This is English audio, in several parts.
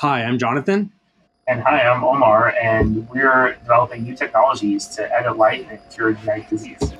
Hi, I'm Jonathan. And hi, I'm Omar, and we're developing new technologies to edit light and cure genetic disease.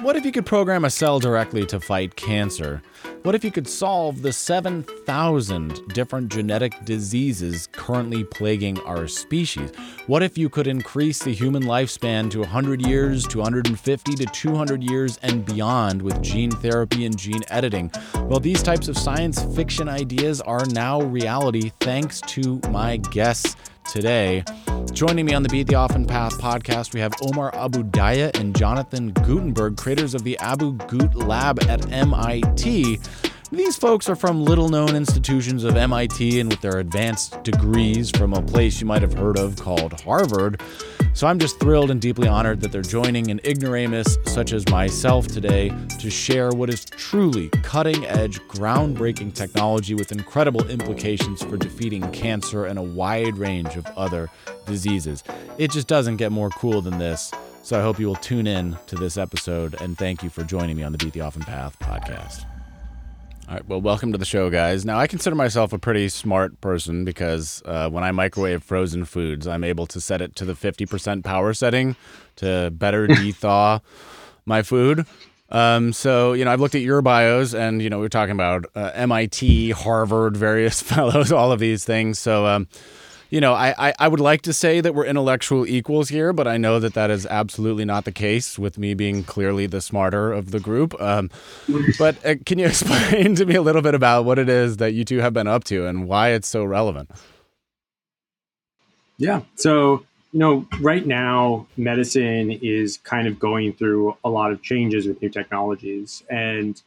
What if you could program a cell directly to fight cancer? What if you could solve the 7,000 different genetic diseases currently plaguing our species? What if you could increase the human lifespan to 100 years, to 150 to 200 years, and beyond with gene therapy and gene editing? Well, these types of science fiction ideas are now reality thanks to my guests today. Joining me on the Beat the Often Path podcast, we have Omar Abudayyeh and Jonathan Gootenberg, creators of the AbuGoot Lab at MIT. These folks are from little known institutions of MIT and with their advanced degrees from a place you might have heard of called Harvard. So I'm just thrilled and deeply honored that they're joining an ignoramus such as myself today to share what is truly cutting edge, groundbreaking technology with incredible implications for defeating cancer and a wide range of other diseases. It just doesn't get more cool than this. So I hope you will tune in to this episode and thank you for joining me on the Beat the Often Path podcast. All right. Well, welcome to the show, guys. Now, I consider myself a pretty smart person because uh, when I microwave frozen foods, I'm able to set it to the 50% power setting to better de-thaw my food. Um, so, you know, I've looked at your bios and, you know, we are talking about uh, MIT, Harvard, various fellows, all of these things. So, um, you know, I, I, I, would like to say that we're intellectual equals here, but I know that that is absolutely not the case with me being clearly the smarter of the group. Um, but uh, can you explain to me a little bit about what it is that you two have been up to and why it's so relevant? Yeah. So, you know, right now, medicine is kind of going through a lot of changes with new technologies. And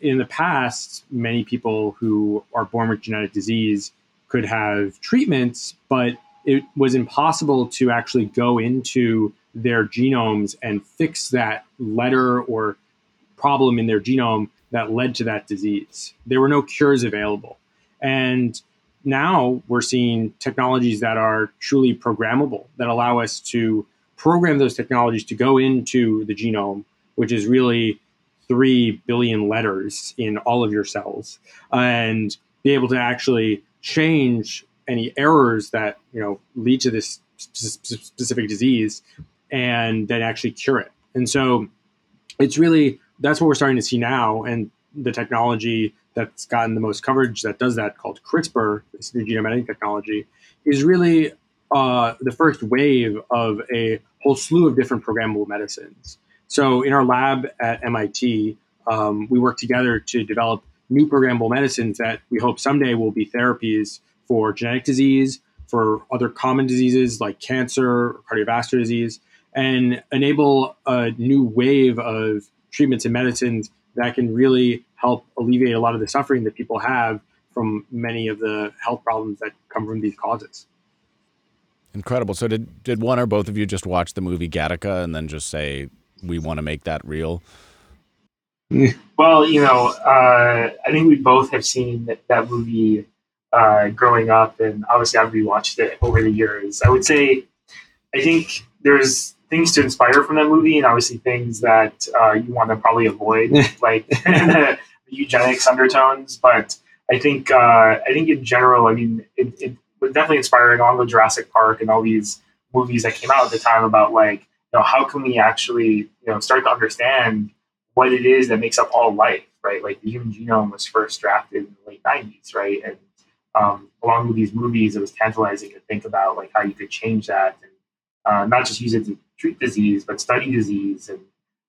in the past, many people who are born with genetic disease could have treatments, but it was impossible to actually go into their genomes and fix that letter or problem in their genome that led to that disease. There were no cures available. And now we're seeing technologies that are truly programmable that allow us to program those technologies to go into the genome, which is really 3 billion letters in all of your cells, and be able to actually change any errors that you know lead to this specific disease and then actually cure it. And so it's really that's what we're starting to see now. And the technology that's gotten the most coverage that does that called crispr this new genome editing technology is really uh, the first wave of a whole slew of different programmable medicines. So in our lab at mit um, we work together to develop new programmable medicines that we hope someday will be therapies for genetic disease, for other common diseases like cancer, or cardiovascular disease, and enable a new wave of treatments and medicines that can really help alleviate a lot of the suffering that people have from many of the health problems that come from these causes. Incredible. So did did one or both of you just watch the movie Gattaca and then just say we want to make that real? well, you know, uh, I think we both have seen that, that movie uh, growing up, and obviously I've rewatched it over the years. I would say, I think there's things to inspire from that movie, and obviously things that uh, you want to probably avoid, like the eugenics undertones. But I think, uh, I think in general, I mean, it, it was definitely inspiring on the Jurassic Park and all these movies that came out at the time about like, you know, how can we actually, you know, start to understand what it is that makes up all life, right? Like the human genome was first drafted in the late 90s, right? And um, along with these movies, it was tantalizing to think about like how you could change that and uh, not just use it to treat disease, but study disease and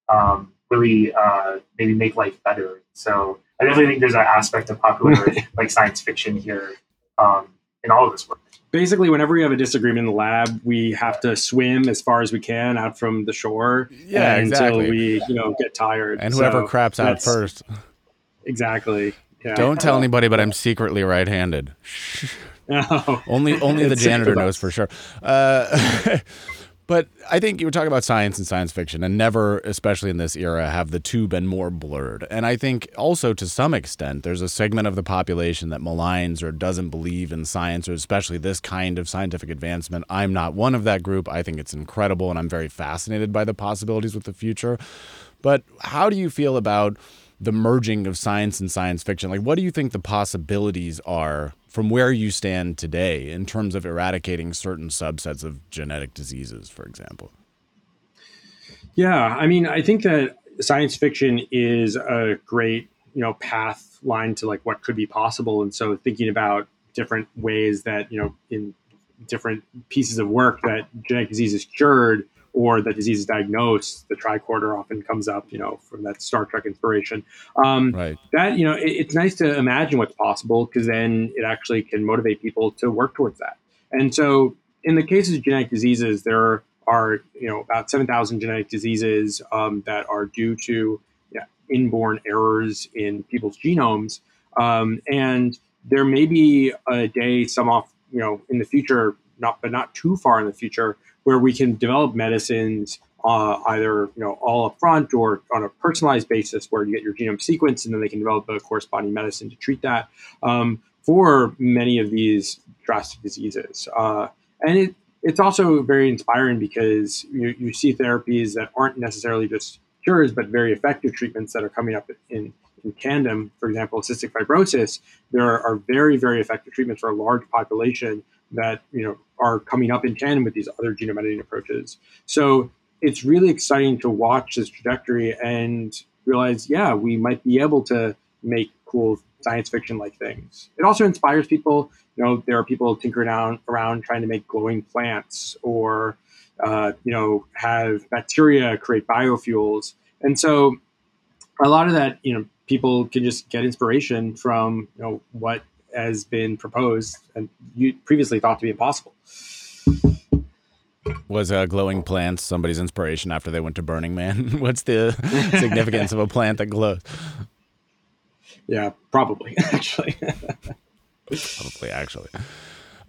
um, really uh, maybe make life better. So I definitely think there's an aspect of popular like science fiction here um, in all of this work basically whenever we have a disagreement in the lab we have to swim as far as we can out from the shore yeah exactly. until we you know get tired and whoever so craps out first exactly yeah. don't tell anybody but i'm secretly right-handed no. only only the janitor knows for sure uh, But I think you were talking about science and science fiction, and never, especially in this era, have the two been more blurred. And I think also to some extent, there's a segment of the population that maligns or doesn't believe in science, or especially this kind of scientific advancement. I'm not one of that group. I think it's incredible, and I'm very fascinated by the possibilities with the future. But how do you feel about the merging of science and science fiction? Like, what do you think the possibilities are from where you stand today in terms of eradicating certain subsets of genetic diseases, for example? Yeah, I mean, I think that science fiction is a great, you know, path line to like what could be possible. And so thinking about different ways that, you know, in different pieces of work that genetic disease is cured or the disease is diagnosed, the tricorder often comes up, you know, from that Star Trek inspiration. Um, right. That, you know, it, it's nice to imagine what's possible because then it actually can motivate people to work towards that. And so in the cases of genetic diseases, there are you know about 7,000 genetic diseases um, that are due to yeah, inborn errors in people's genomes, um, and there may be a day some off you know in the future, not but not too far in the future, where we can develop medicines uh, either you know all up front or on a personalized basis where you get your genome sequenced and then they can develop a corresponding medicine to treat that um, for many of these drastic diseases. Uh, and it, it's also very inspiring because you, you see therapies that aren't necessarily just cures, but very effective treatments that are coming up in, in tandem. For example, cystic fibrosis, there are very, very effective treatments for a large population that you know are coming up in tandem with these other genome editing approaches. So it's really exciting to watch this trajectory and realize, yeah, we might be able to make cool science fiction like things. It also inspires people. You know, there are people tinkering around, around trying to make glowing plants or, uh, you know, have bacteria create biofuels. And so a lot of that, you know, people can just get inspiration from, you know, what has been proposed and you previously thought to be impossible. Was uh, glowing plants somebody's inspiration after they went to Burning Man? What's the significance of a plant that glows? Yeah, probably actually. probably actually.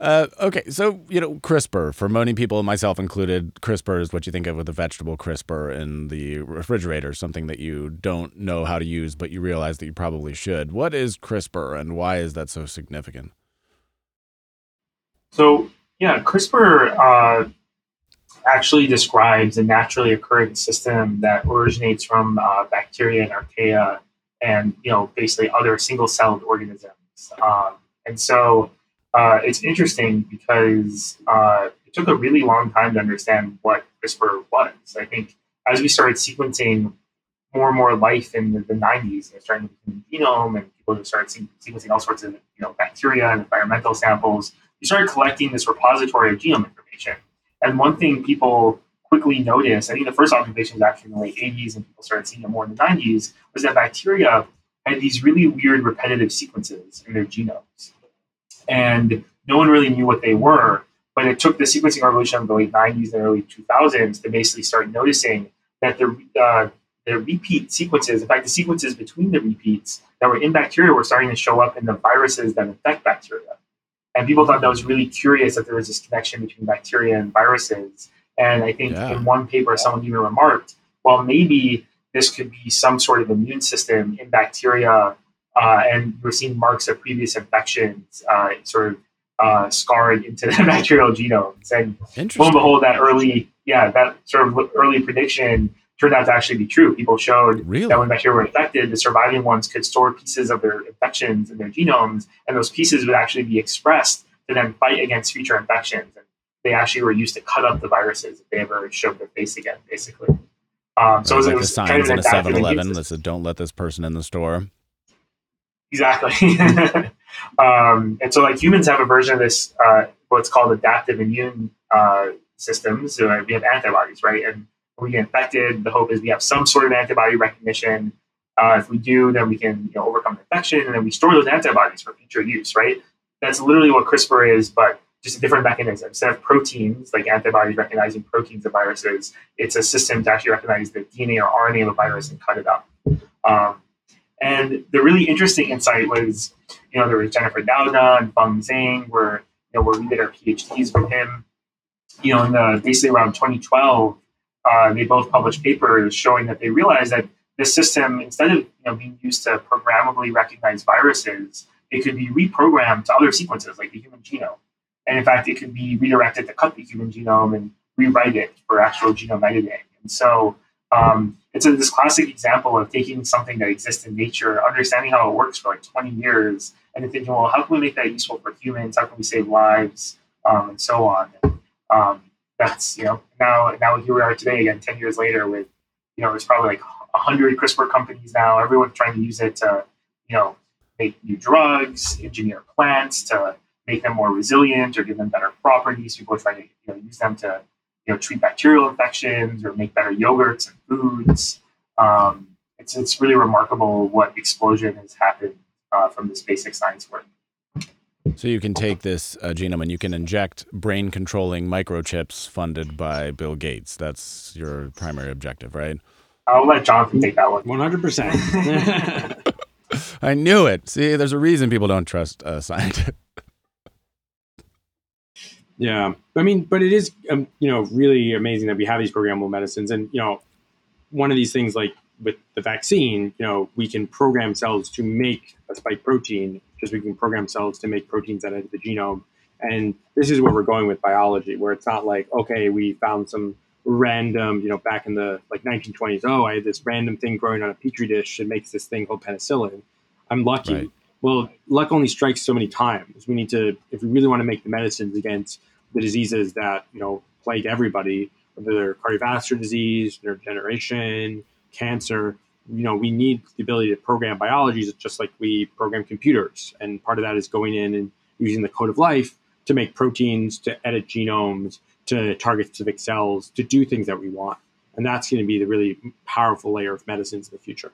Uh, okay, so you know CRISPR for many people, myself included. CRISPR is what you think of with a vegetable crisper in the refrigerator, something that you don't know how to use, but you realize that you probably should. What is CRISPR, and why is that so significant? So yeah, CRISPR uh, actually describes a naturally occurring system that originates from uh, bacteria and archaea and you know basically other single-celled organisms. Um, and so uh, it's interesting because uh, it took a really long time to understand what CRISPR was. I think as we started sequencing more and more life in the, the 90s, and starting with the genome, and people started sequencing all sorts of you know bacteria and environmental samples, we started collecting this repository of genome information. And one thing people quickly noticed, I think the first observation was actually in the late 80s and people started seeing it more in the 90s, was that bacteria had these really weird repetitive sequences in their genomes. And no one really knew what they were, but it took the sequencing revolution of the late 90s and early 2000s to basically start noticing that the, uh, the repeat sequences, in fact, the sequences between the repeats that were in bacteria were starting to show up in the viruses that infect bacteria. And people thought that was really curious that there was this connection between bacteria and viruses. And I think yeah. in one paper, someone even remarked, well, maybe this could be some sort of immune system in bacteria. Uh, and we're seeing marks of previous infections uh, sort of uh, scarred into the bacterial genomes. And lo and behold, that early, yeah, that sort of early prediction turned out to actually be true. People showed really? that when bacteria were infected, the surviving ones could store pieces of their infections in their genomes, and those pieces would actually be expressed to then fight against future infections. And they actually were used to cut up the viruses if they ever showed their face again, basically. Um, so it was, like it was the signs in a 7 Eleven that said, don't let this person in the store. Exactly. um, and so, like, humans have a version of this, uh, what's called adaptive immune uh, systems. So we have antibodies, right? And when we get infected, the hope is we have some sort of antibody recognition. Uh, if we do, then we can you know, overcome the infection, and then we store those antibodies for future use, right? That's literally what CRISPR is, but just a different mechanism. Instead of proteins, like antibodies recognizing proteins of viruses, it's a system to actually recognize the DNA or RNA of a virus and cut it up. Um, and the really interesting insight was, you know, there was Jennifer Doudna and Feng Zhang, where you know where we did our PhDs with him. You know, in the basically around 2012, uh, they both published papers showing that they realized that this system, instead of you know being used to programmably recognize viruses, it could be reprogrammed to other sequences like the human genome. And in fact, it could be redirected to cut the human genome and rewrite it for actual genome editing. And so um, it's a, this classic example of taking something that exists in nature, understanding how it works for like 20 years, and then thinking, well, how can we make that useful for humans? How can we save lives, um, and so on. And, um, that's you know now now here we are today again, ten years later with you know there's probably like hundred CRISPR companies now. Everyone's trying to use it to you know make new drugs, engineer plants to make them more resilient or give them better properties. People are trying to you know, use them to you know treat bacterial infections or make better yogurts and foods. Um, it's it's really remarkable what explosion has happened uh, from this basic science work. So you can take this uh, genome and you can inject brain controlling microchips funded by Bill Gates. That's your primary objective, right? I'll let Jonathan take that one. One hundred percent. I knew it. See, there's a reason people don't trust uh, scientists. Yeah, I mean, but it is, um, you know, really amazing that we have these programmable medicines, and you know, one of these things like with the vaccine, you know, we can program cells to make a spike protein, because we can program cells to make proteins that edit the genome, and this is where we're going with biology, where it's not like okay, we found some random, you know, back in the like 1920s, oh, I had this random thing growing on a petri dish that makes this thing called penicillin. I'm lucky. Right. Well, luck only strikes so many times. We need to, if we really want to make the medicines against the diseases that you know plague everybody, whether cardiovascular disease, neurodegeneration, cancer. You know, we need the ability to program biology just like we program computers, and part of that is going in and using the code of life to make proteins, to edit genomes, to target specific cells, to do things that we want. And that's going to be the really powerful layer of medicines in the future.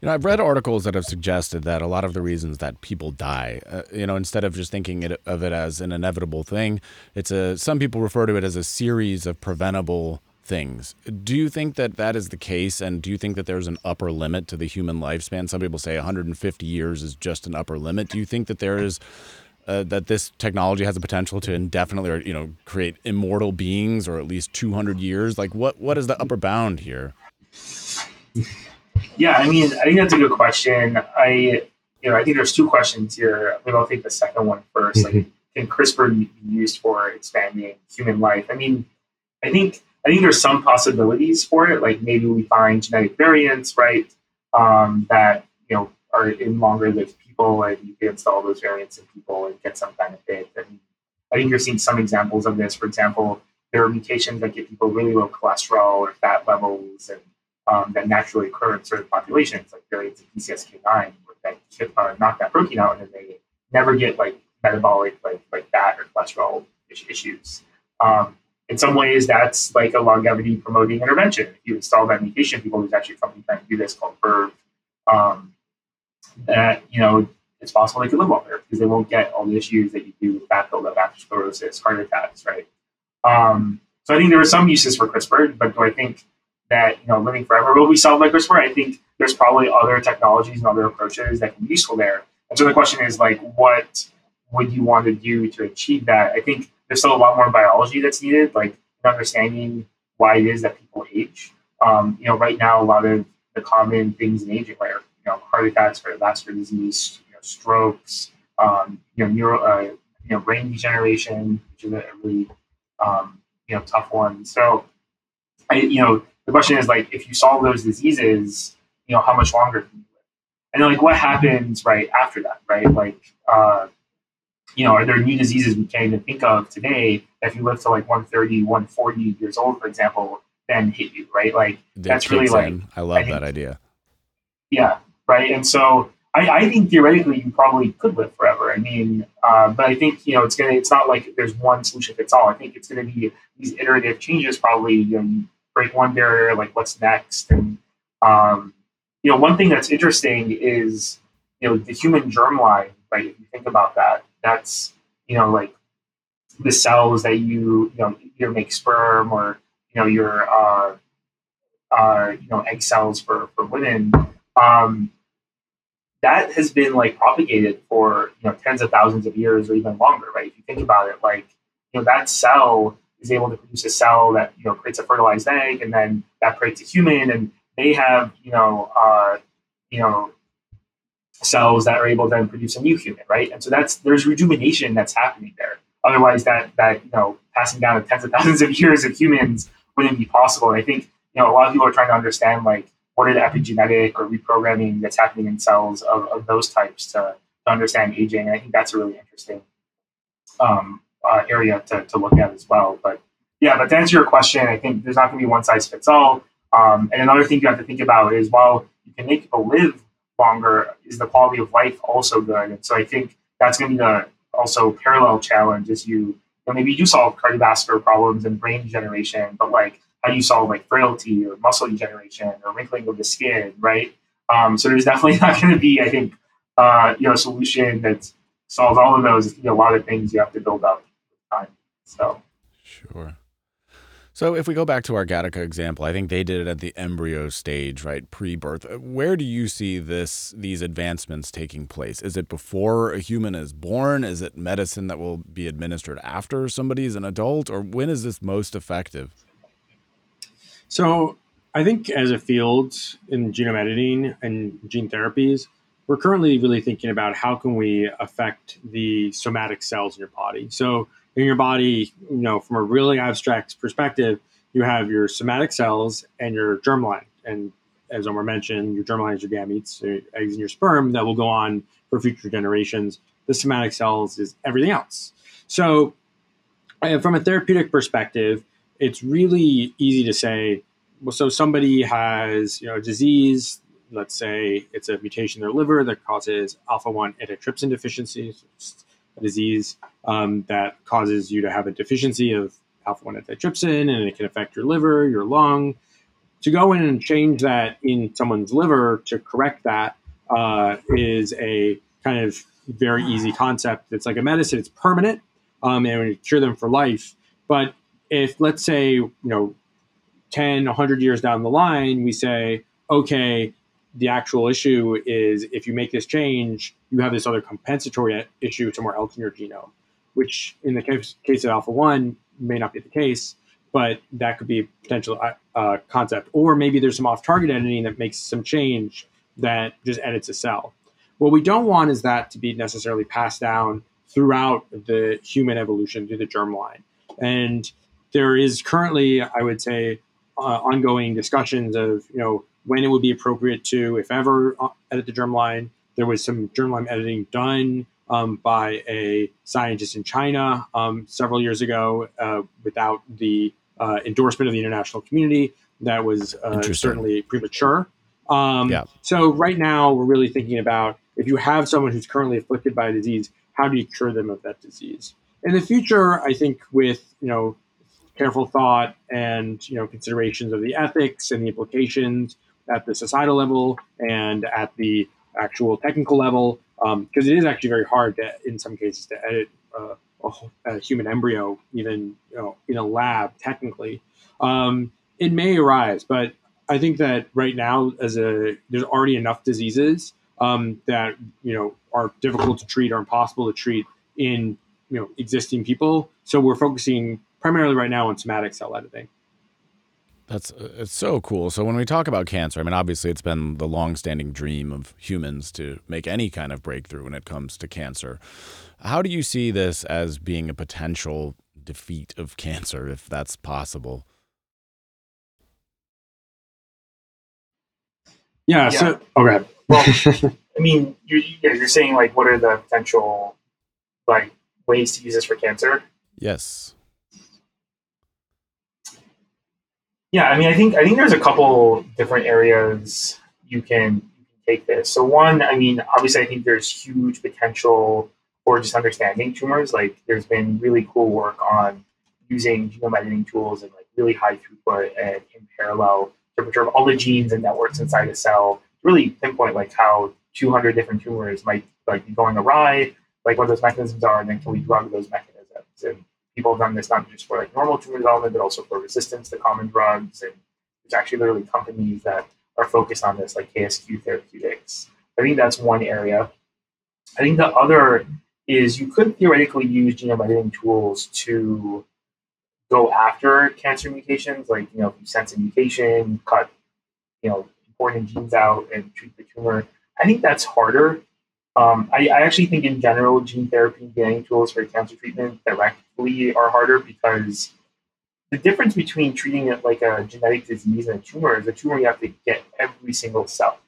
You know, I've read articles that have suggested that a lot of the reasons that people die, uh, you know, instead of just thinking it, of it as an inevitable thing, it's a some people refer to it as a series of preventable things. Do you think that that is the case, and do you think that there's an upper limit to the human lifespan? Some people say 150 years is just an upper limit. Do you think that there is uh, that this technology has the potential to indefinitely, or you know, create immortal beings, or at least 200 years? Like, what what is the upper bound here? Yeah, I mean, I think that's a good question. I, you know, I think there's two questions here. Maybe I'll take the second one first. Mm-hmm. Like, can CRISPR be used for expanding human life? I mean, I think I think there's some possibilities for it. Like maybe we find genetic variants, right, um, that you know are in longer lived people, and you can install those variants in people and get some benefit. And I think you're seeing some examples of this. For example, there are mutations that give people really low cholesterol or fat levels, and um, that naturally occur in certain populations, like variants of PCSK9, that uh, knock that protein out, and they never get like metabolic, like like fat or cholesterol issues. Um, in some ways, that's like a longevity promoting intervention. If you install that mutation, people there's actually a company trying to do this called Verve. Um, that you know it's possible they could live longer because they won't get all the issues that you do with fat buildup, atherosclerosis, heart attacks, right? Um, so I think there are some uses for CRISPR, but do I think that you know living forever will be solved by CRISPR. I think there's probably other technologies and other approaches that can be useful there. And so the question is like, what would you want to do to achieve that? I think there's still a lot more biology that's needed, like understanding why it is that people age. Um, you know, right now a lot of the common things in aging, like you know, heart attacks, cardiovascular disease, you know, strokes, um, you know, neuro, uh, you know, brain degeneration, which is a really um, you know tough one. So, I, you know, the question is like, if you solve those diseases, you know, how much longer can you live? And then like, what happens right after that, right? Like, uh, you know, are there new diseases we can't even think of today that if you live to like 130, 140 years old, for example, then hit you, right? Like, that's really like, I love I think, that idea. Yeah, right. And so I, I, think theoretically you probably could live forever. I mean, uh, but I think you know it's gonna. It's not like there's one solution fits all. I think it's gonna be these iterative changes. Probably you know, break one barrier, like what's next. And um, you know, one thing that's interesting is you know the human germline. Right, if you think about that, that's you know like the cells that you you know either make sperm or you know your uh, uh, you know egg cells for for women. Um, that has been like propagated for you know tens of thousands of years or even longer, right? If you think about it, like you know that cell is able to produce a cell that you know creates a fertilized egg, and then that creates a human, and they have you know uh, you know cells that are able to then produce a new human, right? And so that's there's rejuvenation that's happening there. Otherwise, that that you know passing down of tens of thousands of years of humans wouldn't be possible. And I think you know a lot of people are trying to understand like what are the epigenetic or reprogramming that's happening in cells of, of those types to, to understand aging. And I think that's a really interesting um, uh, area to, to look at as well. But yeah, but to answer your question, I think there's not going to be one size fits all. Um, and another thing you have to think about is while you can make people live longer, is the quality of life also good? And so I think that's going to be the also parallel challenge is you, you know, maybe you solve cardiovascular problems and brain degeneration, but like how do you solve like frailty or muscle degeneration or wrinkling of the skin, right? Um, so there's definitely not going to be, I think, uh, you know, a solution that solves all of those. You know, a lot of things you have to build up time. So sure. So if we go back to our Gattaca example, I think they did it at the embryo stage, right, pre-birth. Uh, where do you see this these advancements taking place? Is it before a human is born? Is it medicine that will be administered after somebody is an adult, or when is this most effective? So I think as a field in genome editing and gene therapies, we're currently really thinking about how can we affect the somatic cells in your body. So in your body, you know, from a really abstract perspective, you have your somatic cells and your germline. And as Omar mentioned, your germline is your gametes, your eggs and your sperm that will go on for future generations. The somatic cells is everything else. So, uh, from a therapeutic perspective, it's really easy to say, well, so somebody has, you know, a disease. Let's say it's a mutation in their liver that causes alpha one antitrypsin deficiency disease um, that causes you to have a deficiency of alpha 1 antitrypsin and it can affect your liver, your lung. To go in and change that in someone's liver to correct that uh, is a kind of very easy concept. It's like a medicine, it's permanent um, and we cure them for life. But if, let's say, you know, 10, 100 years down the line, we say, okay, the actual issue is if you make this change, you have this other compensatory issue somewhere else in your genome, which in the case, case of alpha 1 may not be the case, but that could be a potential uh, uh, concept. Or maybe there's some off target editing that makes some change that just edits a cell. What we don't want is that to be necessarily passed down throughout the human evolution through the germline. And there is currently, I would say, uh, ongoing discussions of, you know, when it would be appropriate to, if ever, uh, edit the germline. There was some germline editing done um, by a scientist in China um, several years ago uh, without the uh, endorsement of the international community. That was uh, certainly premature. Um, yeah. So right now, we're really thinking about if you have someone who's currently afflicted by a disease, how do you cure them of that disease? In the future, I think with you know careful thought and you know considerations of the ethics and the implications at the societal level and at the actual technical level, because um, it is actually very hard to, in some cases, to edit uh, a, a, human embryo, even you know, in a lab, technically. Um, it may arise, but I think that right now, as a there's already enough diseases um, that you know are difficult to treat or impossible to treat in you know existing people. So we're focusing primarily right now on somatic cell editing. That's uh, it's so cool. So when we talk about cancer, I mean, obviously it's been the long-standing dream of humans to make any kind of breakthrough when it comes to cancer. How do you see this as being a potential defeat of cancer, if that's possible? Yeah. yeah. So, okay. Well, I mean, you're, you're saying like, what are the potential like ways to use this for cancer? Yes. Yeah, I mean, I think I think there's a couple different areas you can, take this. So one, I mean, obviously, I think there's huge potential for just understanding tumors. Like, there's been really cool work on using genome editing tools and like really high throughput and in parallel to perturb all the genes and networks inside a cell. Really pinpoint like how 200 different tumors might like be going awry, like what those mechanisms are, and then can we drug those mechanisms and people have done this not just for like normal tumor development, but also for resistance to common drugs. And there's actually literally companies that are focused on this, like KSQ Therapeutics. I think that's one area. I think the other is you could theoretically use genome editing tools to go after cancer mutations, like you know, if you sense a mutation, cut you know important genes out and treat the tumor. I think that's harder um, I, I, actually think in general, gene therapy and getting tools for cancer treatment directly are harder because the difference between treating it like a genetic disease and a tumor is a tumor you have to get every single cell.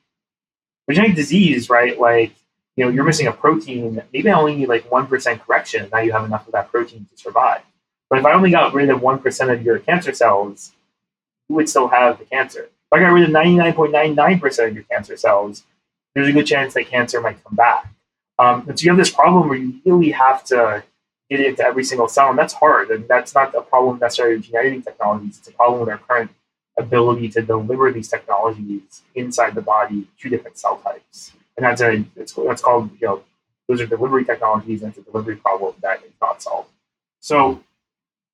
For genetic disease, right? Like you know, you're missing a protein. Maybe I only need like one percent correction. Now you have enough of that protein to survive. But if I only got rid of one percent of your cancer cells, you would still have the cancer. If I got rid of ninety nine point nine nine percent of your cancer cells, there's a good chance that cancer might come back. Um, and so you have this problem where you really have to get into every single cell, and that's hard. And that's not a problem necessarily with gene editing technologies. It's a problem with our current ability to deliver these technologies inside the body to different cell types and that's a it's that's called you know those are delivery technologies and it's a delivery problem that is not solved. So,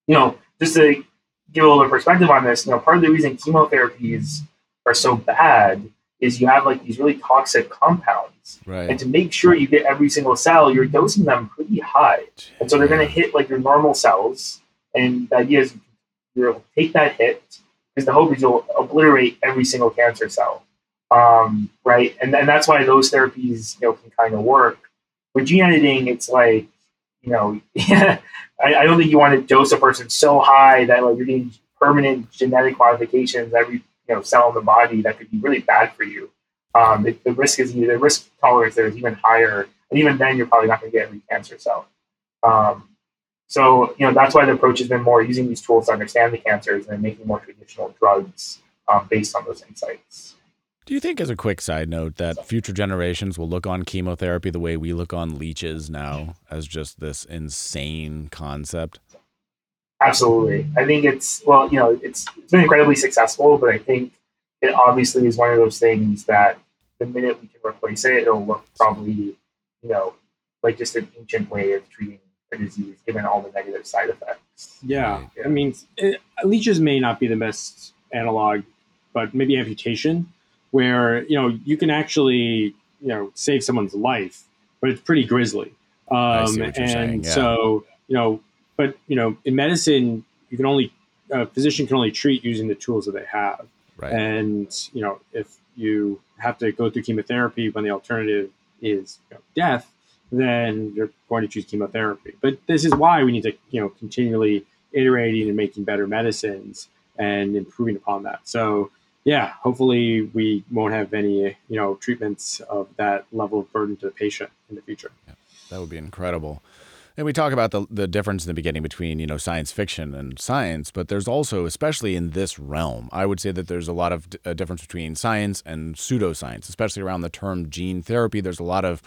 you know, just to give a little perspective on this, you know, part of the reason chemotherapies are so bad is you have like these really toxic compounds. Right. And to make sure you get every single cell, you're dosing them pretty high. And so they're going to hit like your normal cells. And the idea is you'll take that hit because the hope is you'll obliterate every single cancer cell um, right? And and that's why those therapies you know can kind of work. With gene editing, it's like you know, I, I don't think you want to dose a person so high that like you're getting permanent genetic modifications every you know cell in the body that could be really bad for you. Um, it, the risk is the risk tolerance there is even higher, and even then you're probably not going to get every cancer cell. Um, so you know that's why the approach has been more using these tools to understand the cancers and making more traditional drugs um, based on those insights. Do you think, as a quick side note, that future generations will look on chemotherapy the way we look on leeches now, as just this insane concept? Absolutely. I think it's well, you know, it's it's been incredibly successful, but I think it obviously is one of those things that the minute we can replace it, it'll look probably, you know, like just an ancient way of treating a disease, given all the negative side effects. Yeah, yeah. I mean, it, leeches may not be the best analog, but maybe amputation where you know you can actually you know save someone's life, but it's pretty grisly. Um, and saying, yeah. so you know, but you know, in medicine, you can only a physician can only treat using the tools that they have. Right. And you know, if you have to go through chemotherapy when the alternative is you know, death, then you're going to choose chemotherapy. But this is why we need to you know continually iterating and making better medicines and improving upon that. So yeah, hopefully we won't have any, you know, treatments of that level of burden to the patient in the future. Yeah, that would be incredible. And we talk about the, the difference in the beginning between, you know, science fiction and science, but there's also, especially in this realm, I would say that there's a lot of a difference between science and pseudoscience, especially around the term gene therapy. There's a lot of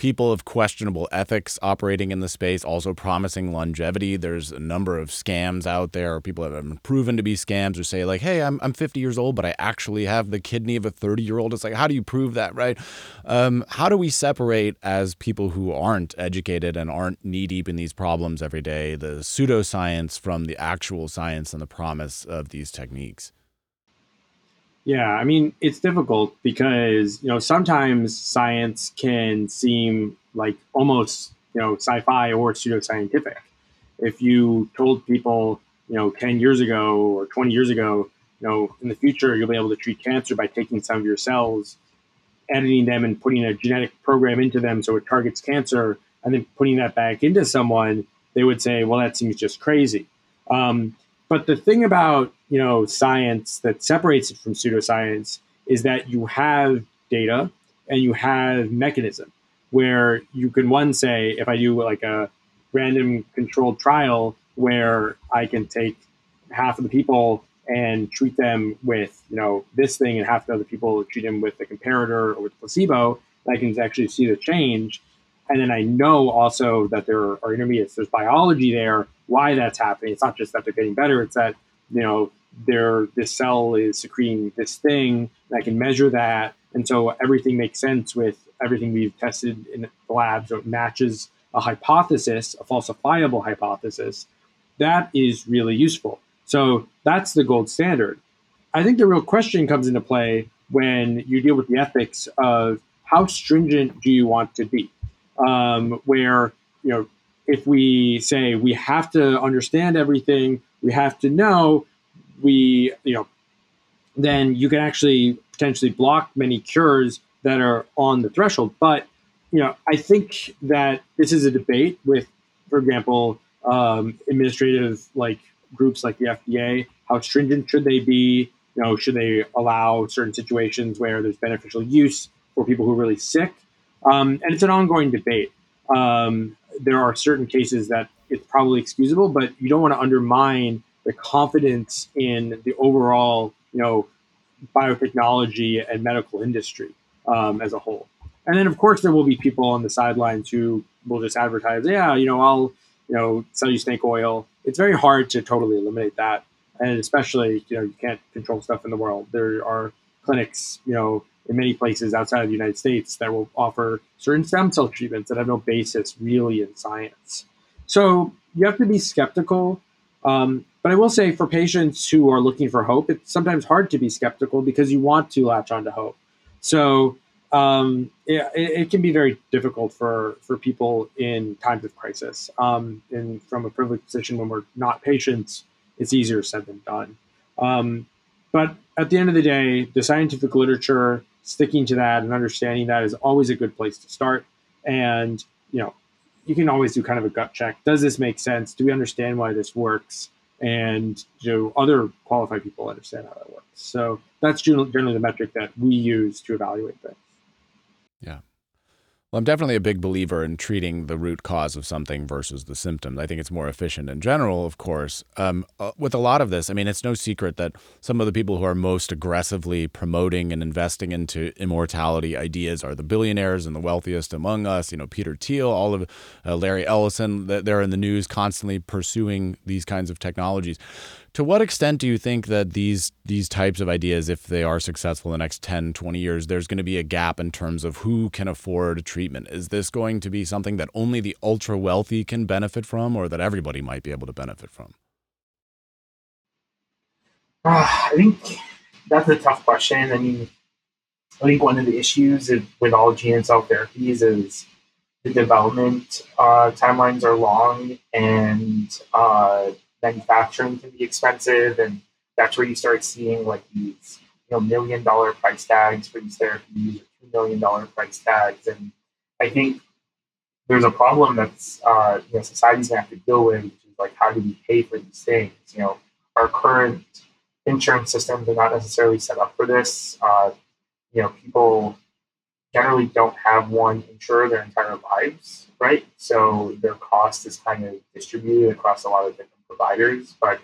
people of questionable ethics operating in the space, also promising longevity. There's a number of scams out there, or people that have been proven to be scams, or say, like, hey, I'm, I'm 50 years old, but I actually have the kidney of a 30 year old. It's like, how do you prove that, right? Um, how do we separate as people who aren't educated and aren't knee deep in these problems every day the pseudoscience from the actual science and the promise of these techniques? Yeah, I mean, it's difficult because, you know, sometimes science can seem like almost, you know, sci fi or pseudoscientific. If you told people, you know, 10 years ago or 20 years ago, you know, in the future, you'll be able to treat cancer by taking some of your cells, editing them, and putting a genetic program into them so it targets cancer, and then putting that back into someone, they would say, well, that seems just crazy. Um, but the thing about you know science that separates it from pseudoscience is that you have data and you have mechanism where you can one say if I do like a random controlled trial where I can take half of the people and treat them with you know this thing and half the other people treat them with the comparator or with placebo, I can actually see the change. And then I know also that there are intermediates. There's biology there why that's happening. It's not just that they're getting better; it's that you know their this cell is secreting this thing, and I can measure that, and so everything makes sense with everything we've tested in the lab. So it matches a hypothesis, a falsifiable hypothesis. That is really useful. So that's the gold standard. I think the real question comes into play when you deal with the ethics of how stringent do you want to be, um, where you know if we say we have to understand everything, we have to know, we, you know, then you can actually potentially block many cures that are on the threshold. But, you know, I think that this is a debate with, for example, um, administrative like groups like the FDA. How stringent should they be? You know, should they allow certain situations where there's beneficial use for people who are really sick? Um, and it's an ongoing debate. Um, there are certain cases that it's probably excusable, but you don't want to undermine the confidence in the overall, you know, biotechnology and medical industry um, as a whole. And then, of course, there will be people on the sidelines who will just advertise, yeah, you know, I'll, you know, sell you snake oil. It's very hard to totally eliminate that, and especially, you know, you can't control stuff in the world. There are clinics, you know, in many places outside of the United States that will offer certain stem cell treatments that have no basis really in science. So you have to be skeptical. Um, but I will say for patients who are looking for hope, it's sometimes hard to be skeptical because you want to latch onto hope. So um, it, it, can be very difficult for, for people in times of crisis. Um, and from a privileged position when we're not patients, it's easier said than done. Um, but at the end of the day, the scientific literature, sticking to that and understanding that is always a good place to start. And, you know, you can always do kind of a gut check. Does this make sense? Do we understand why this works? And know, other qualified people understand how that works. So that's generally the metric that we use to evaluate things. Yeah. Well, I'm definitely a big believer in treating the root cause of something versus the symptoms. I think it's more efficient in general, of course. Um, uh, with a lot of this, I mean, it's no secret that some of the people who are most aggressively promoting and investing into immortality ideas are the billionaires and the wealthiest among us. You know, Peter Thiel, all of uh, Larry Ellison, they're in the news constantly pursuing these kinds of technologies. To what extent do you think that these these types of ideas, if they are successful in the next 10, 20 years, there's going to be a gap in terms of who can afford treatment? Is this going to be something that only the ultra wealthy can benefit from or that everybody might be able to benefit from? Uh, I think that's a tough question. I mean, I think one of the issues with all gene cell therapies is the development uh, timelines are long and uh, manufacturing can be expensive, and that's where you start seeing like these you know million dollar price tags for these therapies, or two million dollar price tags, and I think there's a problem that's uh, you know society's gonna have to deal with, which is like how do we pay for these things? You know, our current insurance systems are not necessarily set up for this. Uh, you know, people generally don't have one insurer their entire lives, right? So their cost is kind of distributed across a lot of different providers. But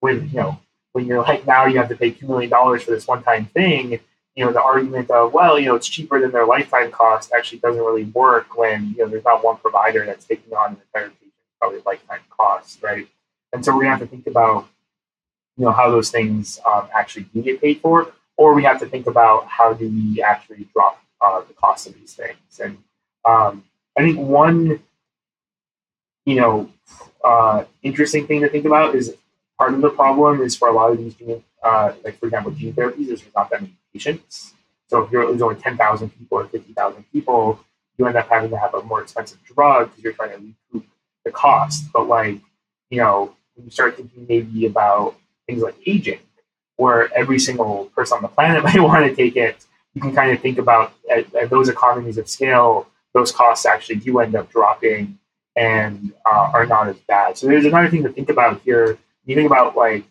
when you know when you're like now you have to pay two million dollars for this one time thing, you know the argument of well you know it's cheaper than their lifetime cost actually doesn't really work when you know there's not one provider that's taking on the entire patient probably lifetime cost, right? And so we're gonna have to think about you know how those things um, actually do get paid for, or we have to think about how do we actually drop uh, the cost of these things. And um, I think one you know uh, interesting thing to think about is part of the problem is for a lot of these gene, uh, like for example, gene therapies, there's not that many patients. So if you're, there's only 10,000 people or 50,000 people, you end up having to have a more expensive drug because you're trying to recoup the cost. But like, you know, when you start thinking maybe about things like aging, where every single person on the planet might want to take it, you can kind of think about at, at those economies of scale, those costs actually do end up dropping and uh, are not as bad. So there's another thing to think about here. You think about like,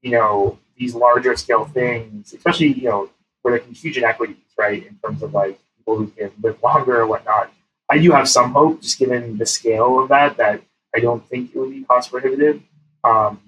you know, these larger scale things, especially, you know, where there can be huge inequities, right, in terms of like people who can live longer or whatnot. I do have some hope, just given the scale of that, that I don't think it would be cost prohibitive. Um,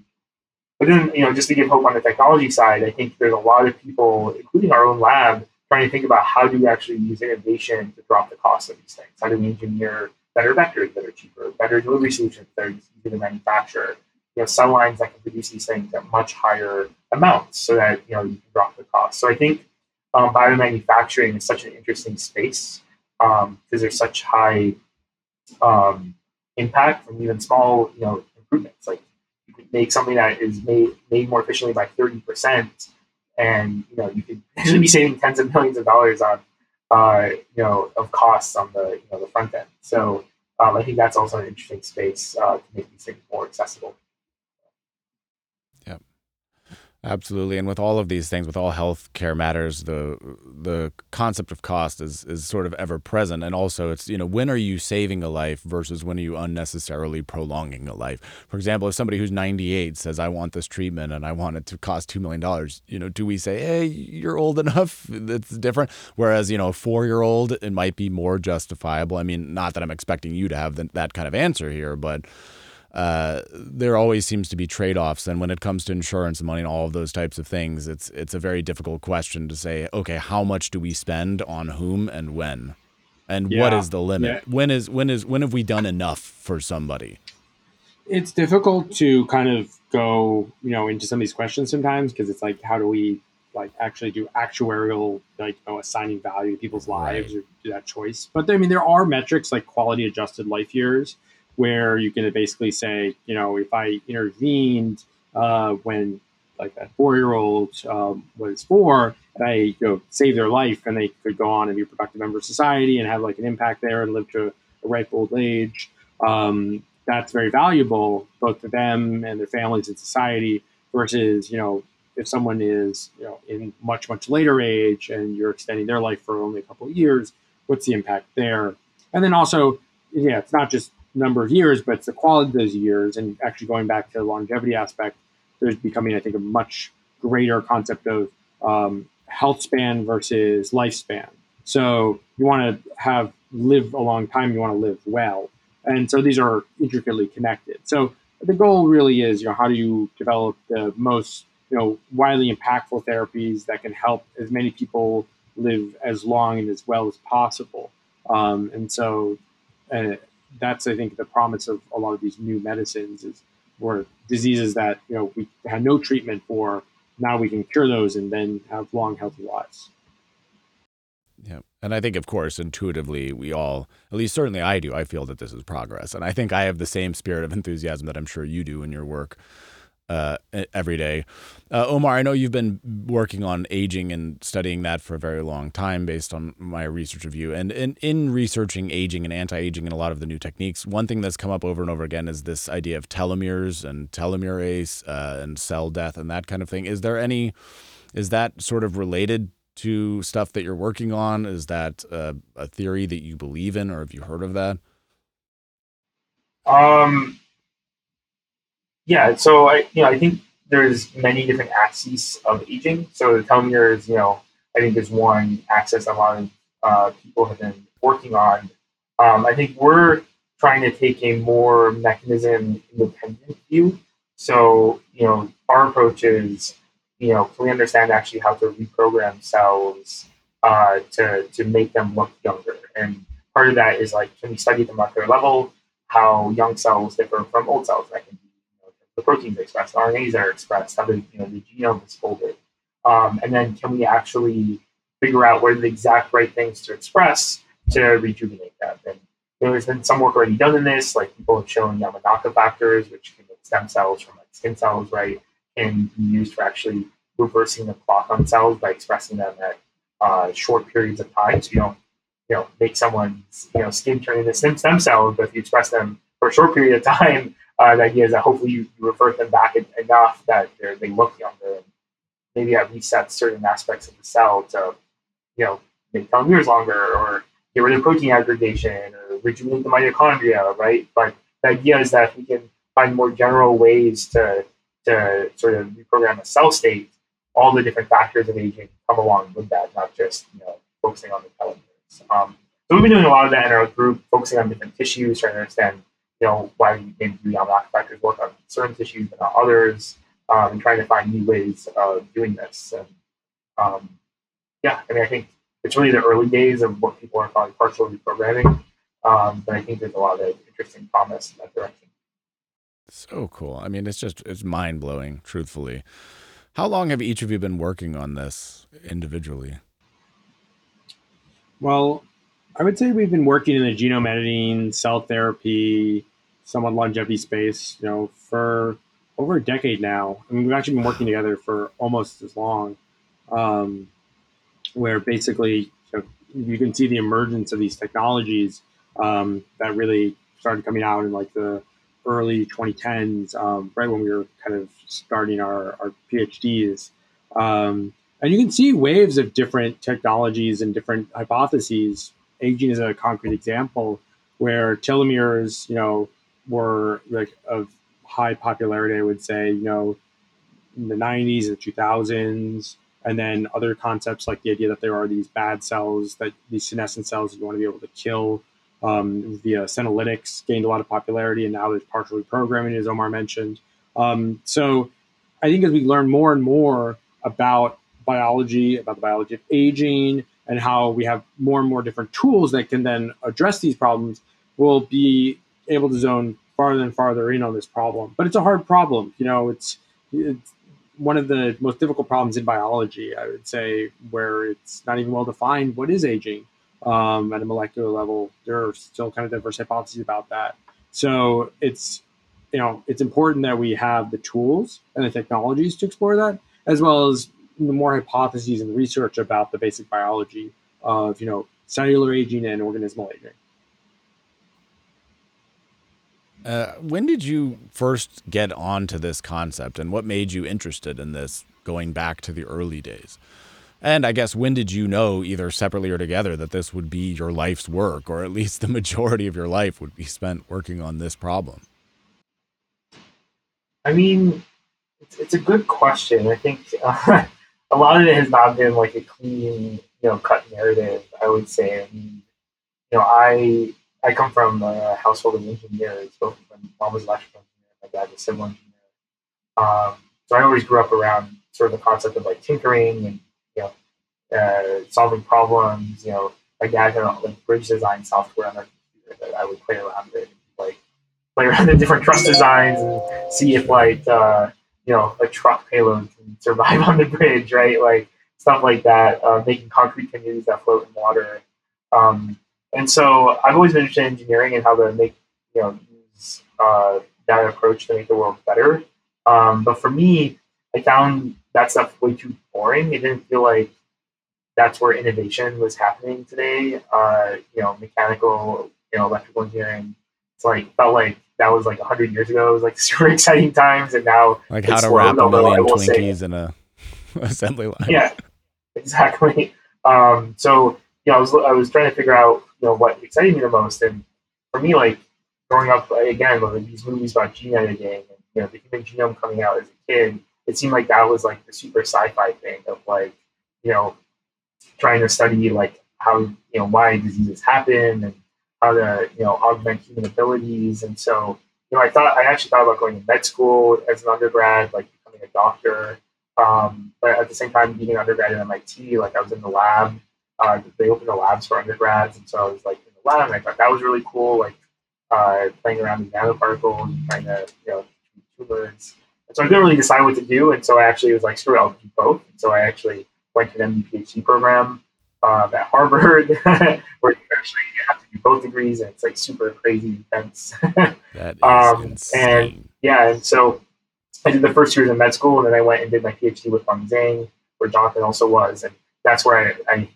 but then, you know, just to give hope on the technology side, I think there's a lot of people, including our own lab, trying to think about how do we actually use innovation to drop the cost of these things? How do we engineer better vectors that are cheaper, better delivery solutions that are easy to manufacture, you know, cell lines that can produce these things at much higher amounts so that, you know, you can drop the cost. So I think um, biomanufacturing is such an interesting space because um, there's such high um, impact from even small, you know, improvements. Like you could make something that is made made more efficiently by 30%, and you know, you could be saving tens of millions of dollars on uh, you know, of costs on the you know the front end. So um, I think that's also an interesting space uh, to make these things more accessible. Absolutely, and with all of these things, with all healthcare matters, the the concept of cost is is sort of ever present, and also it's you know when are you saving a life versus when are you unnecessarily prolonging a life? For example, if somebody who's ninety eight says I want this treatment and I want it to cost two million dollars, you know, do we say hey you're old enough? It's different. Whereas you know a four year old it might be more justifiable. I mean, not that I'm expecting you to have the, that kind of answer here, but uh, there always seems to be trade-offs and when it comes to insurance and money and all of those types of things it's it's a very difficult question to say okay how much do we spend on whom and when and yeah. what is the limit yeah. when is when is when have we done enough for somebody it's difficult to kind of go you know into some of these questions sometimes because it's like how do we like actually do actuarial like you know assigning value to people's lives right. or do that choice but i mean there are metrics like quality adjusted life years where you can basically say, you know, if I intervened uh, when like that four year old um, was four, and I you know saved their life, and they could go on and be a productive member of society and have like an impact there and live to a ripe old age. Um, that's very valuable both to them and their families and society. Versus, you know, if someone is you know in much much later age and you're extending their life for only a couple of years, what's the impact there? And then also, yeah, it's not just number of years, but it's the quality of those years. And actually, going back to the longevity aspect, there's becoming, I think, a much greater concept of um, health span versus lifespan. So you want to have live a long time, you want to live well, and so these are intricately connected. So the goal really is, you know, how do you develop the most, you know, widely impactful therapies that can help as many people live as long and as well as possible. Um, and so, uh, that's I think the promise of a lot of these new medicines is where diseases that you know we had no treatment for now we can cure those and then have long healthy lives. Yeah. And I think, of course, intuitively, we all, at least certainly I do, I feel that this is progress. And I think I have the same spirit of enthusiasm that I'm sure you do in your work uh, every day. Uh, Omar, I know you've been working on aging and studying that for a very long time based on my research of you. And, and in researching aging and anti aging and a lot of the new techniques, one thing that's come up over and over again is this idea of telomeres and telomerase uh, and cell death and that kind of thing. Is there any, is that sort of related to stuff that you're working on? Is that uh, a theory that you believe in or have you heard of that? Um, yeah, so I you know I think there's many different axes of aging. So the telomeres, you know, I think is one axis a lot of uh, people have been working on. Um, I think we're trying to take a more mechanism independent view. So you know, our approach is you know, can we understand actually how to reprogram cells uh, to to make them look younger? And part of that is like, can we study them at the molecular level how young cells differ from old cells? That can the proteins are expressed, RNAs are expressed, how the you know the genome is folded, um, and then can we actually figure out what are the exact right things to express to rejuvenate them? And there's been some work already done in this, like people have shown Yamanaka factors, which can make stem cells from like skin cells, right, and be used for actually reversing the clock on cells by expressing them at uh, short periods of time. So you don't, you know, make someone's you know skin turn into stem cells, but if you express them for a short period of time, uh, the idea is that hopefully you, revert them back enough that they look younger and maybe that resets certain aspects of the cell to, you know, make telomeres longer or get rid of protein aggregation or rejuvenate the mitochondria, right? But the idea is that we can find more general ways to, to sort of reprogram a cell state, all the different factors of aging come along with that, not just, you know, focusing on the telomeres. Um, so we've been doing a lot of that in our group, focusing on different tissues, trying to understand you know, why Yamanaka factors work on certain tissues but not others, um, and trying to find new ways of doing this. And um, yeah, I mean, I think it's really the early days of what people are calling partial reprogramming, um, but I think there's a lot of interesting promise in that direction. So cool. I mean, it's just it's mind blowing. Truthfully, how long have each of you been working on this individually? Well, I would say we've been working in the genome editing, cell therapy, somewhat longevity space, you know, for over a decade now. I mean, we've actually been working together for almost as long, um, where basically you, know, you, can see the emergence of these technologies um, that really started coming out in like the early 2010s, um, right when we were kind of starting our, our PhDs. Um, and you can see waves of different technologies and different hypotheses. Aging is a concrete example where telomeres, you know, were like of high popularity, I would say, you know, in the 90s, the 2000s, and then other concepts like the idea that there are these bad cells, that these senescent cells you want to be able to kill um, via senolytics gained a lot of popularity, and now there's partial reprogramming, as Omar mentioned. Um, so I think as we learn more and more about biology, about the biology of aging, and how we have more and more different tools that can then address these problems, we'll be able to zone farther and farther in on this problem. But it's a hard problem. You know, it's, it's one of the most difficult problems in biology, I would say, where it's not even well defined what is aging um, at a molecular level. There are still kind of diverse hypotheses about that. So it's you know it's important that we have the tools and the technologies to explore that, as well as more hypotheses and research about the basic biology of you know cellular aging and organismal aging. Uh, when did you first get onto this concept, and what made you interested in this going back to the early days? And I guess when did you know, either separately or together, that this would be your life's work, or at least the majority of your life would be spent working on this problem? I mean, it's, it's a good question. I think uh, a lot of it has not been like a clean, you know, cut narrative. I would say. I mean, you know, I I come from a household of engineers. Both my mom was electrical engineer, my dad was civil engineer. Um, so I always grew up around sort of the concept of like tinkering and you know uh, solving problems. You know, my dad had like bridge design software on our computer that I would play around with, like play around the different truss designs and see if like uh, you know a truck payload can survive on the bridge, right? Like stuff like that. Uh, making concrete canoes that float in water. Um, and so I've always been interested in engineering and how to make, you know, use uh, that approach to make the world better. Um, but for me, I found that stuff way too boring. It didn't feel like that's where innovation was happening today. Uh, you know, mechanical, you know, electrical engineering. It's like felt like that was like hundred years ago. It was like super exciting times, and now like how to wrap a million Twinkies say, in a assembly line. Yeah, exactly. Um, so you know, I was I was trying to figure out you know what excited me the most. And for me, like growing up again, like these movies about gene editing and you know the human genome coming out as a kid, it seemed like that was like the super sci-fi thing of like you know trying to study like how you know why diseases happen and how to you know augment human abilities. And so you know I thought I actually thought about going to med school as an undergrad, like becoming a doctor. Um, but at the same time, being an undergrad at MIT, like I was in the lab uh, they opened the labs for undergrads, and so I was like in the lab, and I thought that was really cool, like uh, playing around with nanoparticles, and trying to you know tumors. And so I didn't really decide what to do, and so I actually was like, screw it, I'll do both. And so I actually went to an MD PhD program um, at Harvard, where you actually have to do both degrees, and it's like super crazy intense. that is um, insane. And yeah, and so I did the first years in med school, and then I went and did my PhD with Feng Zhang, where Jonathan also was, and that's where I, I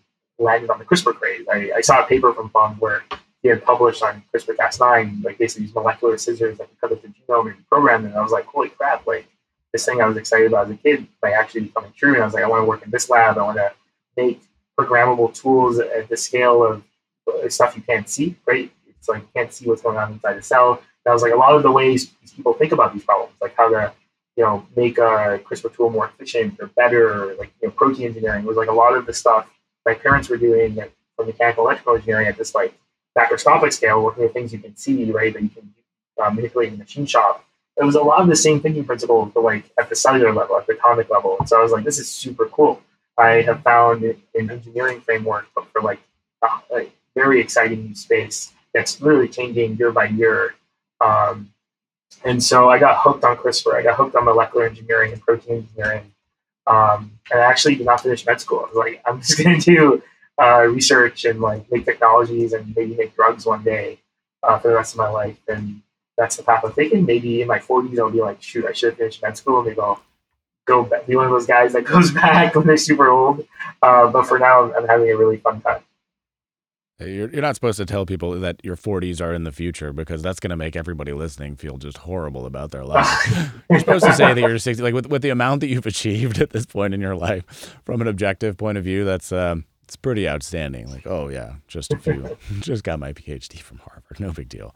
landed on the CRISPR craze. I, I saw a paper from Feng where he had published on CRISPR-Cas9, like basically these molecular scissors that could cut up the genome and program. And I was like, holy crap! Like this thing I was excited about as a kid, like actually becoming true. And I was like, I want to work in this lab. I want to make programmable tools at the scale of uh, stuff you can't see. Right? Like you can't see what's going on inside the cell. I was like, a lot of the ways people think about these problems, like how to you know make a CRISPR tool more efficient or better, or like you know protein engineering was like a lot of the stuff my parents were doing mechanical electrical engineering at this like macroscopic scale, working with things you can see, right, that you can uh, manipulate in the machine shop. It was a lot of the same thinking principles, but like at the cellular level, at the atomic level. So I was like, this is super cool. I have found an engineering framework, but for like a very exciting new space that's really changing year by year. Um, and so I got hooked on CRISPR. I got hooked on molecular engineering and protein engineering. Um, and I actually did not finish med school. I was like, I'm just going to do uh, research and like make technologies and maybe make drugs one day uh, for the rest of my life. And that's the path I'm taking. Maybe in my 40s, I'll be like, shoot, I should have finished med school. Maybe I'll go back, be one of those guys that goes back when they're super old. Uh, but for now, I'm having a really fun time. You're, you're not supposed to tell people that your 40s are in the future because that's going to make everybody listening feel just horrible about their life. you're supposed to say that you're 60. Like with, with the amount that you've achieved at this point in your life, from an objective point of view, that's um, it's pretty outstanding. Like, oh yeah, just a few, just got my PhD from Harvard, no big deal.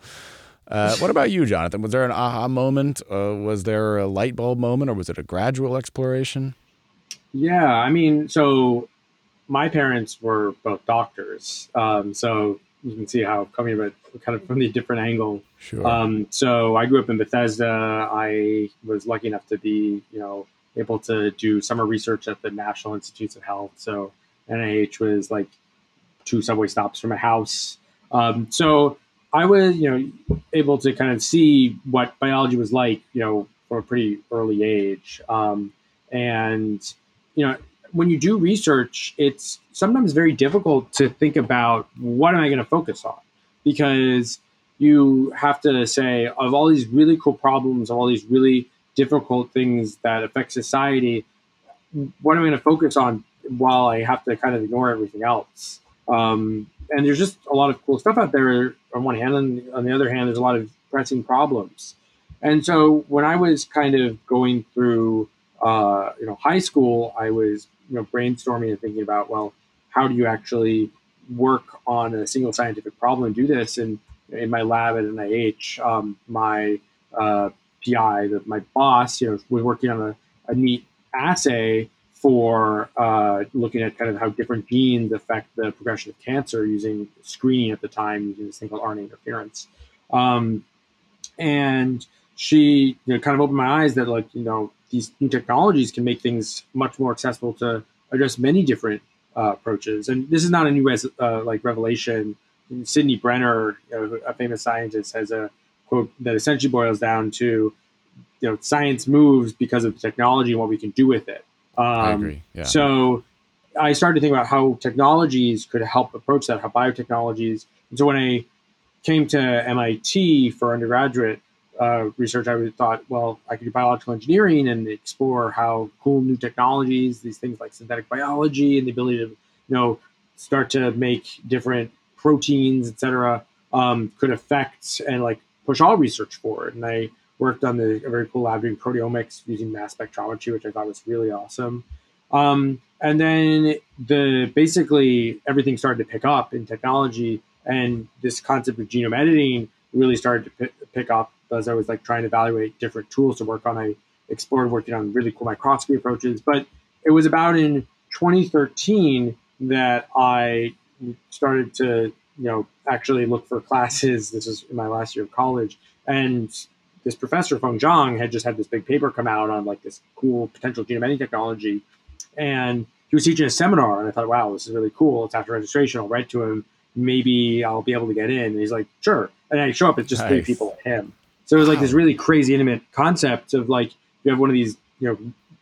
Uh, what about you, Jonathan? Was there an aha moment? Uh, was there a light bulb moment, or was it a gradual exploration? Yeah, I mean, so my parents were both doctors, um, so you can see how I'm coming about kind of from the different angle. Sure. Um, so I grew up in Bethesda. I was lucky enough to be, you know, able to do summer research at the National Institutes of Health. So NIH was like two subway stops from my house. Um, so I was, you know, able to kind of see what biology was like, you know, from a pretty early age. Um, and you know, when you do research, it's sometimes very difficult to think about what am I going to focus on because you have to say of all these really cool problems, of all these really difficult things that affect society, what am I going to focus on while I have to kind of ignore everything else? Um, and there's just a lot of cool stuff out there on one hand, and on the other hand, there's a lot of pressing problems. And so when I was kind of going through, uh, you know, high school, I was you know brainstorming and thinking about well how do you actually work on a single scientific problem and do this? And in my lab at NIH um, my uh, PI the, my boss you know was working on a, a neat assay for uh, looking at kind of how different genes affect the progression of cancer using screening at the time using this thing called RNA interference. Um, and she you know, kind of opened my eyes that like you know these new technologies can make things much more accessible to address many different uh, approaches. And this is not a new uh, like revelation. Sidney Brenner, you know, a famous scientist, has a quote that essentially boils down to, you know, science moves because of the technology and what we can do with it. Um, I agree. Yeah. So I started to think about how technologies could help approach that, how biotechnologies. And so when I came to MIT for undergraduate, uh, research, I thought, well, I could do biological engineering and explore how cool new technologies, these things like synthetic biology and the ability to, you know, start to make different proteins, et cetera, um, could affect and like push all research forward. And I worked on the a very cool lab doing proteomics using mass spectrometry, which I thought was really awesome. Um, and then the basically everything started to pick up in technology, and this concept of genome editing really started to p- pick up as I was like trying to evaluate different tools to work on. I explored working on really cool microscopy approaches, but it was about in 2013 that I started to, you know, actually look for classes. This is in my last year of college, and this professor Feng Zhang had just had this big paper come out on like this cool potential genome editing technology, and he was teaching a seminar, and I thought, wow, this is really cool. It's after registration. I'll write to him. Maybe I'll be able to get in. And he's like, sure. And I show up. It's just nice. three people and him. So it was like this really crazy intimate concept of like you have one of these you know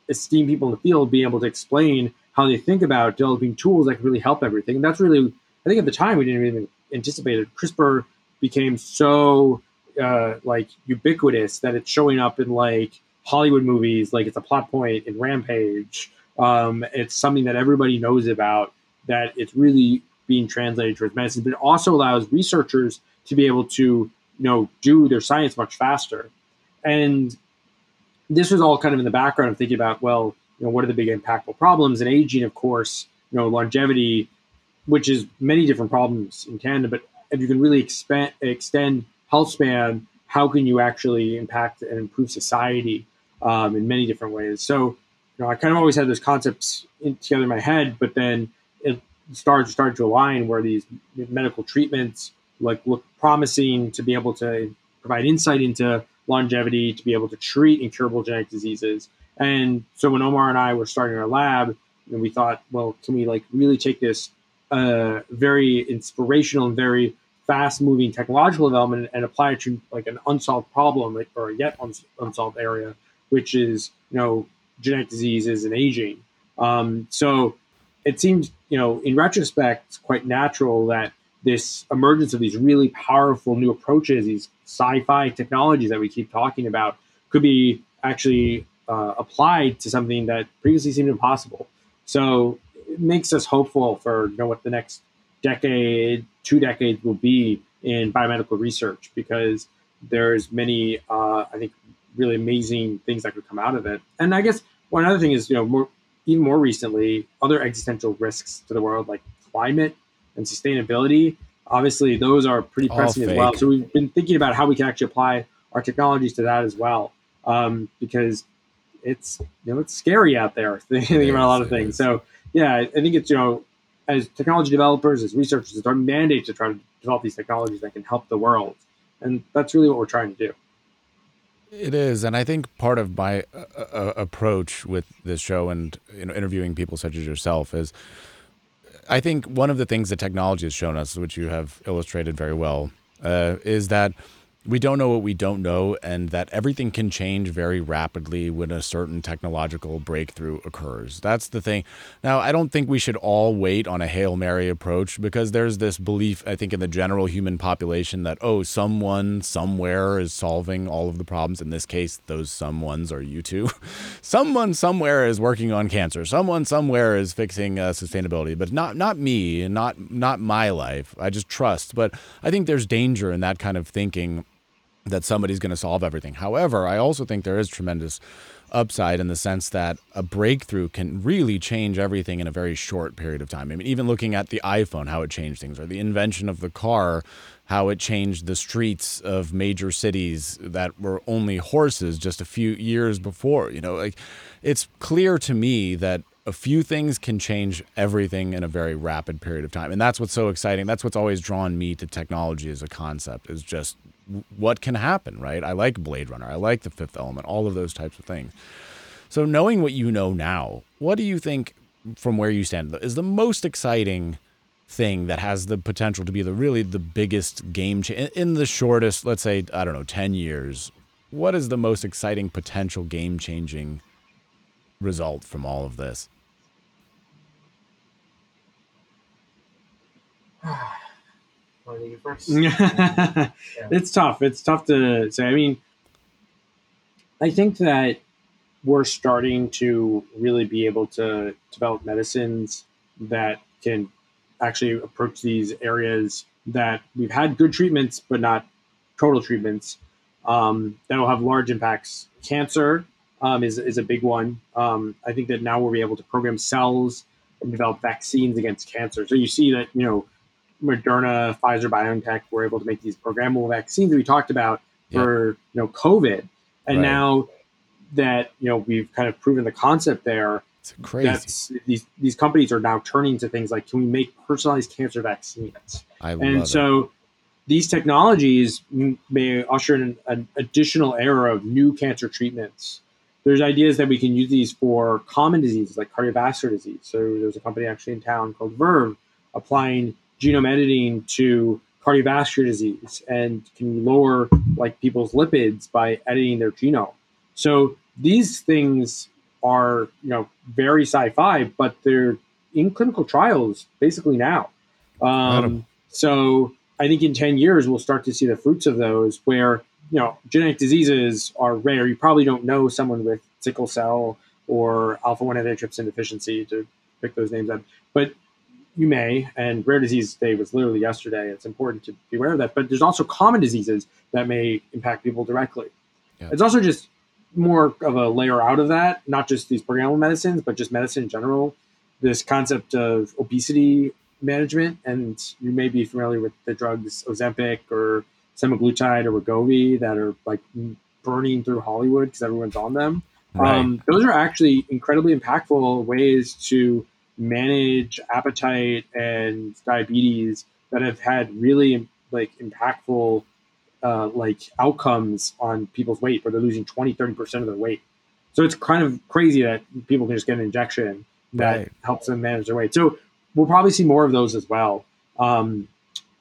esteemed people in the field being able to explain how they think about developing tools that can really help everything. And that's really I think at the time we didn't even anticipate it. CRISPR became so uh, like ubiquitous that it's showing up in like Hollywood movies, like it's a plot point in Rampage. Um, it's something that everybody knows about. That it's really being translated towards medicine, but it also allows researchers to be able to you know do their science much faster. And this was all kind of in the background of thinking about well you know what are the big impactful problems? And aging of course you know longevity which is many different problems in tandem but if you can really expand, extend health span how can you actually impact and improve society um, in many different ways? So you know i kind of always had those concepts in, together in my head but then it started started to align where these medical treatments like look promising to be able to provide insight into longevity, to be able to treat incurable genetic diseases. And so when Omar and I were starting our lab, and we thought, well, can we like really take this uh, very inspirational and very fast moving technological development and apply it to like an unsolved problem or a yet unsolved area, which is you know genetic diseases and aging. Um, so it seems you know in retrospect it's quite natural that this emergence of these really powerful new approaches, these sci-fi technologies that we keep talking about, could be actually uh, applied to something that previously seemed impossible. So it makes us hopeful for you know what the next decade, two decades will be in biomedical research because there's many, uh, I think, really amazing things that could come out of it. And I guess one other thing is, you know, more even more recently, other existential risks to the world like climate and sustainability. Obviously, those are pretty pressing as well. So we've been thinking about how we can actually apply our technologies to that as well, um, because it's you know it's scary out there thinking about a lot of things. So yeah, I think it's you know as technology developers, as researchers, it's our mandate to try to develop these technologies that can help the world, and that's really what we're trying to do. It is, and I think part of my uh, uh, approach with this show and you know interviewing people such as yourself is, I think one of the things that technology has shown us, which you have illustrated very well, uh, is that we don't know what we don't know, and that everything can change very rapidly when a certain technological breakthrough occurs. That's the thing. Now, I don't think we should all wait on a Hail Mary approach because there's this belief, I think, in the general human population that, oh, someone somewhere is solving all of the problems. In this case, those someones are you two. someone somewhere is working on cancer. Someone somewhere is fixing uh, sustainability, but not not me, not not my life. I just trust. But I think there's danger in that kind of thinking that somebody's going to solve everything. However, I also think there is tremendous upside in the sense that a breakthrough can really change everything in a very short period of time. I mean, even looking at the iPhone, how it changed things, or the invention of the car, how it changed the streets of major cities that were only horses just a few years before. You know, like it's clear to me that a few things can change everything in a very rapid period of time. And that's what's so exciting. That's what's always drawn me to technology as a concept is just what can happen, right? I like Blade Runner. I like The Fifth Element, all of those types of things. So, knowing what you know now, what do you think, from where you stand, is the most exciting thing that has the potential to be the really the biggest game change in the shortest, let's say, I don't know, 10 years? What is the most exciting potential game changing result from all of this? Want to first? yeah. It's tough. It's tough to say. I mean, I think that we're starting to really be able to develop medicines that can actually approach these areas that we've had good treatments, but not total treatments um, that will have large impacts. Cancer um, is, is a big one. Um, I think that now we'll be able to program cells and develop vaccines against cancer. So you see that, you know, Moderna, Pfizer, BioNTech were able to make these programmable vaccines that we talked about yeah. for you know COVID, and right. now that you know we've kind of proven the concept there. It's crazy. these these companies are now turning to things like, can we make personalized cancer vaccines? I and so it. these technologies may usher in an additional era of new cancer treatments. There's ideas that we can use these for common diseases like cardiovascular disease. So there's a company actually in town called Verve applying genome editing to cardiovascular disease and can lower like people's lipids by editing their genome. So these things are you know very sci-fi, but they're in clinical trials basically now. Um, so I think in ten years we'll start to see the fruits of those. Where you know genetic diseases are rare. You probably don't know someone with sickle cell or alpha one antitrypsin deficiency to pick those names up, but you may, and Rare Disease Day was literally yesterday. It's important to be aware of that. But there's also common diseases that may impact people directly. Yeah. It's also just more of a layer out of that, not just these programmable medicines, but just medicine in general. This concept of obesity management, and you may be familiar with the drugs Ozempic or semaglutide or Wegovy that are like burning through Hollywood because everyone's on them. Right. Um, those are actually incredibly impactful ways to manage appetite and diabetes that have had really like impactful uh, like outcomes on people's weight where they're losing 20 30% of their weight. So it's kind of crazy that people can just get an injection that right. helps them manage their weight. So we'll probably see more of those as well. Um,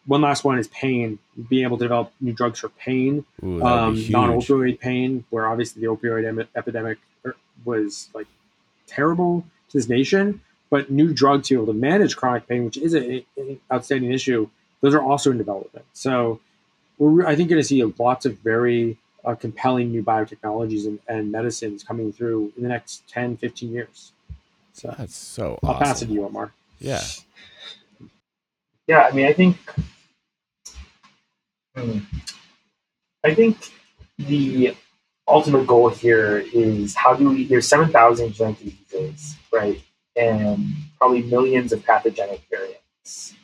one last one is pain being able to develop new drugs for pain Ooh, um, non-opioid pain where obviously the opioid em- epidemic er, was like terrible to this nation but new drugs to be able to manage chronic pain, which is an outstanding issue, those are also in development. So we're, I think, going to see lots of very uh, compelling new biotechnologies and, and, medicines coming through in the next 10, 15 years. So that's so I'll awesome. pass it to you, Omar. Yeah. Yeah, I mean, I think, hmm, I think the ultimate goal here is how do we? There's seven thousand genetic diseases, right, and probably millions of pathogenic variants,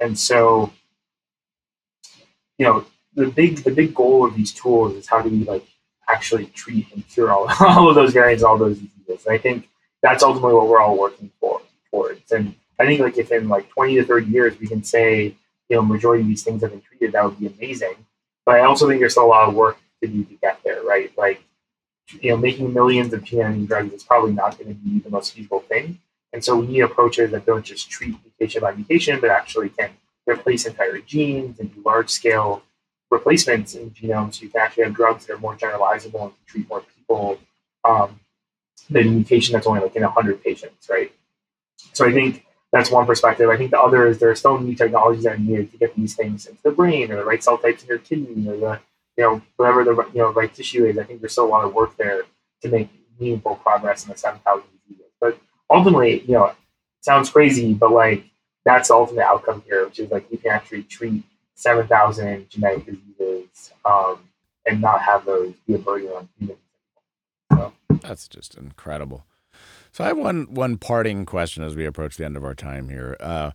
and so, you know, the big the big goal of these tools is how do we like actually treat and cure all, all of those variants, all those diseases. And I think that's ultimately what we're all working for towards. And I think like if in like 20 to 30 years we can say, you know, majority of these things have been treated, that would be amazing. But I also think there's still a lot of work to do to get there, right? Like, you know, making millions of editing drugs is probably not going to be the most feasible thing. And so we need approaches that don't just treat mutation by mutation, but actually can replace entire genes and do large scale replacements in genomes. So you can actually have drugs that are more generalizable and treat more people um, than mutation that's only like in 100 patients, right? So I think that's one perspective. I think the other is there are still new technologies that are needed to get these things into the brain or the right cell types in your kidney or the you know whatever the you know right tissue is. I think there's still a lot of work there to make meaningful progress in the 7,000 diseases. But ultimately, you know, sounds crazy, but like that's the ultimate outcome here, which is like you can actually treat 7,000 genetic diseases um, and not have those be a burden on humans. So. That's just incredible. So I have one one parting question as we approach the end of our time here, uh,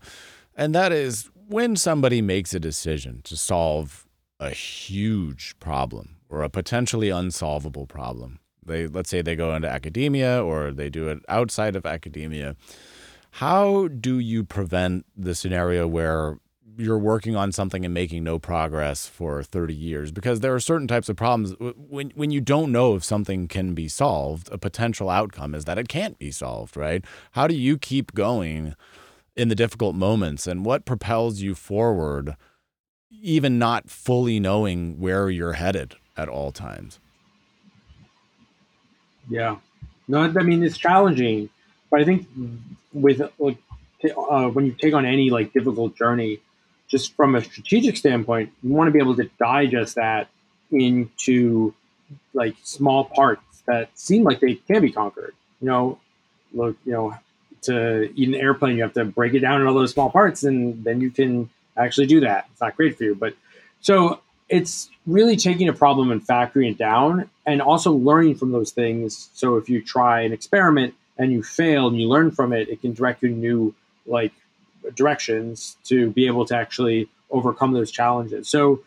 and that is when somebody makes a decision to solve a huge problem or a potentially unsolvable problem. They let's say they go into academia or they do it outside of academia. How do you prevent the scenario where you're working on something and making no progress for 30 years because there are certain types of problems when when you don't know if something can be solved a potential outcome is that it can't be solved right how do you keep going in the difficult moments and what propels you forward even not fully knowing where you're headed at all times yeah no i mean it's challenging but i think with like uh, when you take on any like difficult journey just from a strategic standpoint, you want to be able to digest that into like small parts that seem like they can be conquered. You know, look, you know, to eat an airplane, you have to break it down into all those small parts, and then you can actually do that. It's not great for you, but so it's really taking a problem and factoring it down, and also learning from those things. So if you try an experiment and you fail and you learn from it, it can direct you new like directions to be able to actually overcome those challenges. So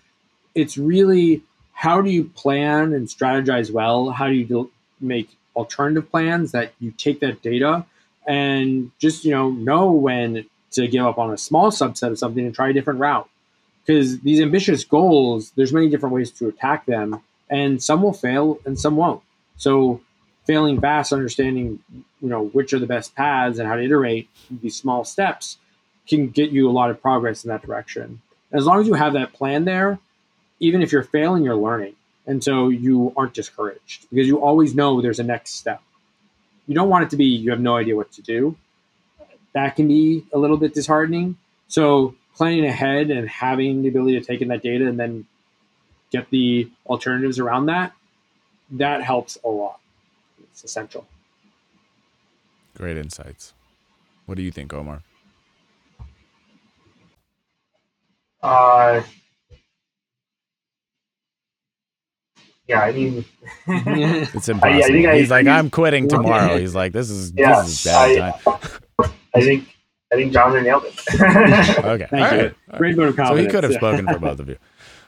it's really how do you plan and strategize well? How do you make alternative plans that you take that data and just you know know when to give up on a small subset of something and try a different route because these ambitious goals there's many different ways to attack them and some will fail and some won't so failing fast understanding you know which are the best paths and how to iterate these small steps can get you a lot of progress in that direction. As long as you have that plan there, even if you're failing, you're learning. And so you aren't discouraged because you always know there's a next step. You don't want it to be you have no idea what to do. That can be a little bit disheartening. So planning ahead and having the ability to take in that data and then get the alternatives around that, that helps a lot. It's essential. Great insights. What do you think, Omar? Uh, yeah, I mean, it's impossible. I, I think He's I, like, I'm quitting tomorrow. He's like, this is yeah, this is bad I, I think I think Jonathan nailed it. okay, thank All you. Right. Great vote of confidence. So he could have spoken for both of you.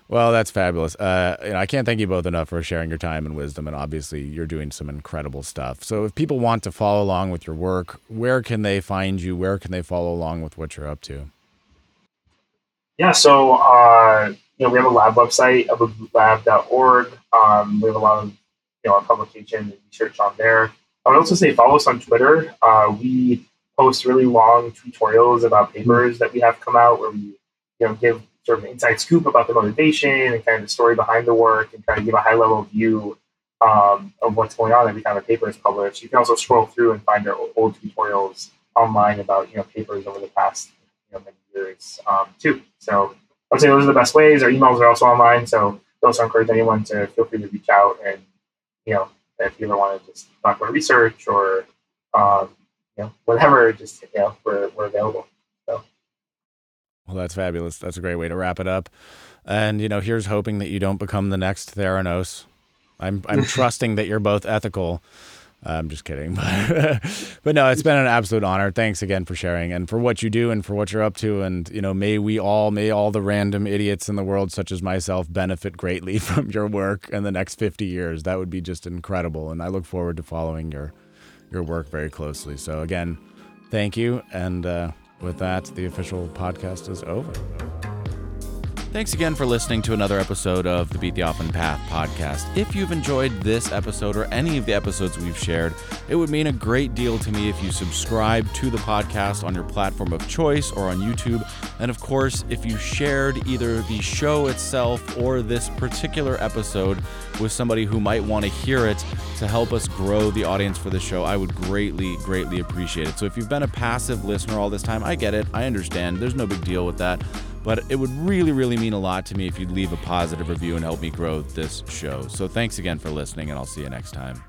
Well, that's fabulous. Uh, you know, I can't thank you both enough for sharing your time and wisdom, and obviously, you're doing some incredible stuff. So, if people want to follow along with your work, where can they find you? Where can they follow along with what you're up to? Yeah, so uh, you know we have a lab website, abugootlab.org. Um, we have a lot of you know our publication and research on there. I would also say follow us on Twitter. Uh, we post really long tutorials about papers that we have come out where we you know give sort of inside scoop about the motivation and kind of the story behind the work and try to give a high level view um, of what's going on every time a paper is published. You can also scroll through and find our old tutorials online about you know papers over the past you know, many years um, too. So I'd say those are the best ways. Our emails are also online, so also encourage anyone to feel free to reach out and you know if you ever want to just talk about research or um, you know whatever, just you know we're we're available. Well, that's fabulous. That's a great way to wrap it up. And you know, here's hoping that you don't become the next Theranos. I'm I'm trusting that you're both ethical. I'm just kidding, but but no, it's been an absolute honor. Thanks again for sharing and for what you do and for what you're up to. And you know, may we all, may all the random idiots in the world, such as myself, benefit greatly from your work in the next 50 years. That would be just incredible. And I look forward to following your your work very closely. So again, thank you. And uh, with that, the official podcast is over. Thanks again for listening to another episode of the Beat the Often Path podcast. If you've enjoyed this episode or any of the episodes we've shared, it would mean a great deal to me if you subscribe to the podcast on your platform of choice or on YouTube. And of course, if you shared either the show itself or this particular episode with somebody who might want to hear it to help us grow the audience for the show, I would greatly, greatly appreciate it. So if you've been a passive listener all this time, I get it. I understand. There's no big deal with that. But it would really, really mean a lot to me if you'd leave a positive review and help me grow this show. So thanks again for listening, and I'll see you next time.